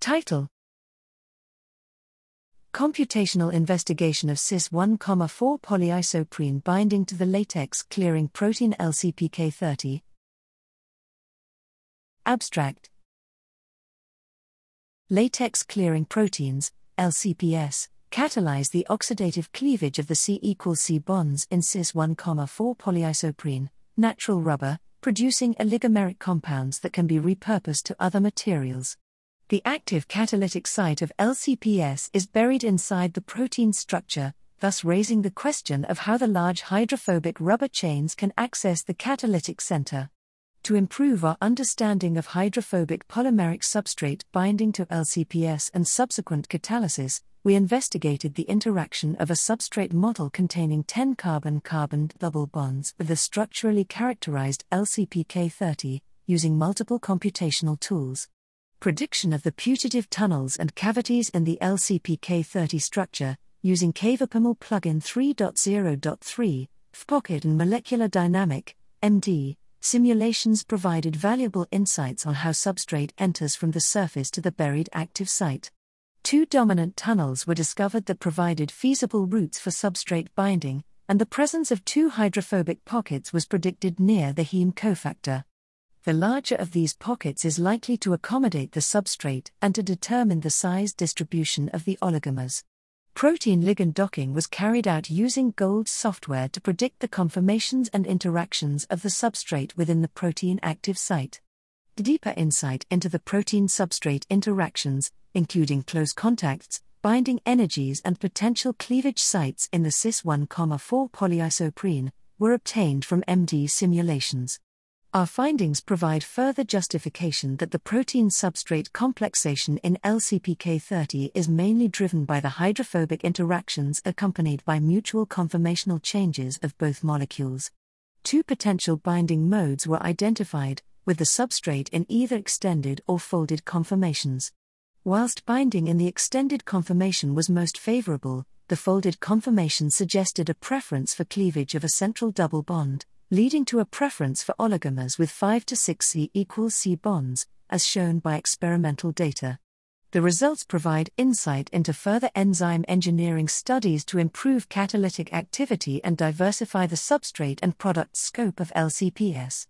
Title Computational investigation of cis 1,4 polyisoprene binding to the latex clearing protein LCPK30. Abstract Latex clearing proteins, LCPS, catalyze the oxidative cleavage of the C equals C bonds in cis 1,4 polyisoprene, natural rubber, producing oligomeric compounds that can be repurposed to other materials. The active catalytic site of LCPS is buried inside the protein structure, thus raising the question of how the large hydrophobic rubber chains can access the catalytic center. To improve our understanding of hydrophobic polymeric substrate binding to LCPS and subsequent catalysis, we investigated the interaction of a substrate model containing 10 carbon carbon double bonds with a structurally characterized LCPK30 using multiple computational tools. Prediction of the putative tunnels and cavities in the LCPK30 structure using CAVER-Pymol plugin 3.0.3, FPocket and Molecular Dynamic, MD, simulations provided valuable insights on how substrate enters from the surface to the buried active site. Two dominant tunnels were discovered that provided feasible routes for substrate binding, and the presence of two hydrophobic pockets was predicted near the heme cofactor. The larger of these pockets is likely to accommodate the substrate and to determine the size distribution of the oligomers. Protein ligand docking was carried out using GOLD software to predict the conformations and interactions of the substrate within the protein active site. Deeper insight into the protein substrate interactions, including close contacts, binding energies, and potential cleavage sites in the cis 1,4 polyisoprene, were obtained from MD simulations. Our findings provide further justification that the protein substrate complexation in LCPK30 is mainly driven by the hydrophobic interactions accompanied by mutual conformational changes of both molecules. Two potential binding modes were identified, with the substrate in either extended or folded conformations. Whilst binding in the extended conformation was most favorable, the folded conformation suggested a preference for cleavage of a central double bond, leading to a preference for oligomers with 5 to 6 C equals C bonds, as shown by experimental data. The results provide insight into further enzyme engineering studies to improve catalytic activity and diversify the substrate and product scope of LCPS.